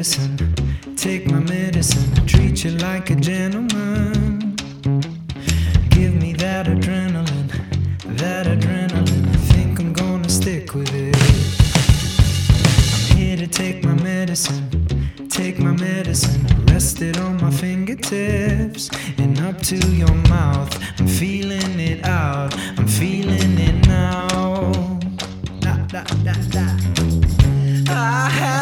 take my medicine, take my medicine, treat you like a gentleman. Give me that adrenaline, that adrenaline. I think I'm gonna stick with it. I'm here to take my medicine, take my medicine, rest it on my fingertips and up to your mouth. I'm feeling it out, I'm feeling it now. Da, da, da, da. I had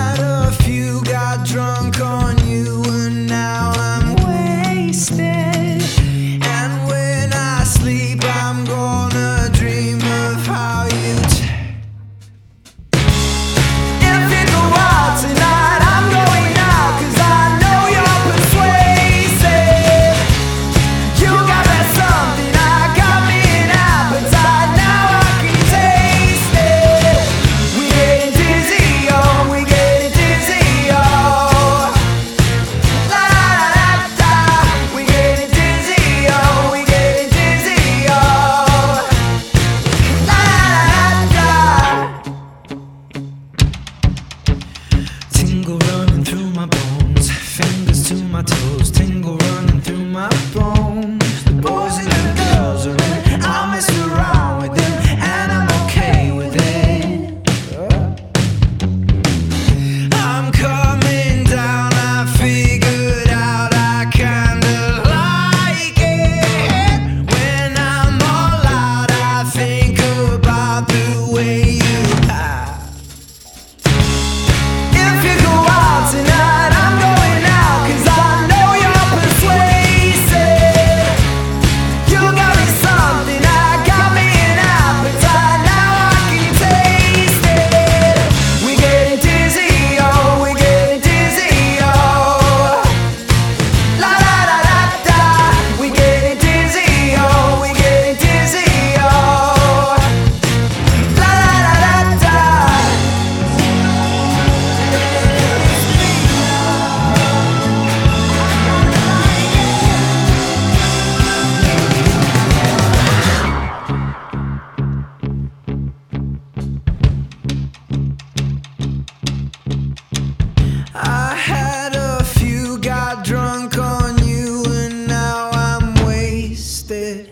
my toes, tingle running through my bones. The boys and the girls are in. I mess around with them, and I'm okay with it. I'm coming down. I figured out I kinda like it. When I'm all out, I think about the way. usted